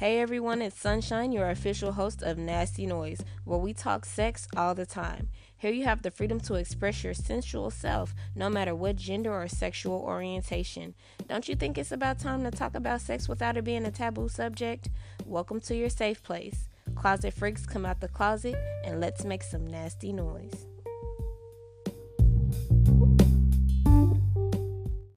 Hey everyone, it's Sunshine, your official host of Nasty Noise, where we talk sex all the time. Here you have the freedom to express your sensual self, no matter what gender or sexual orientation. Don't you think it's about time to talk about sex without it being a taboo subject? Welcome to your safe place. Closet freaks come out the closet and let's make some nasty noise.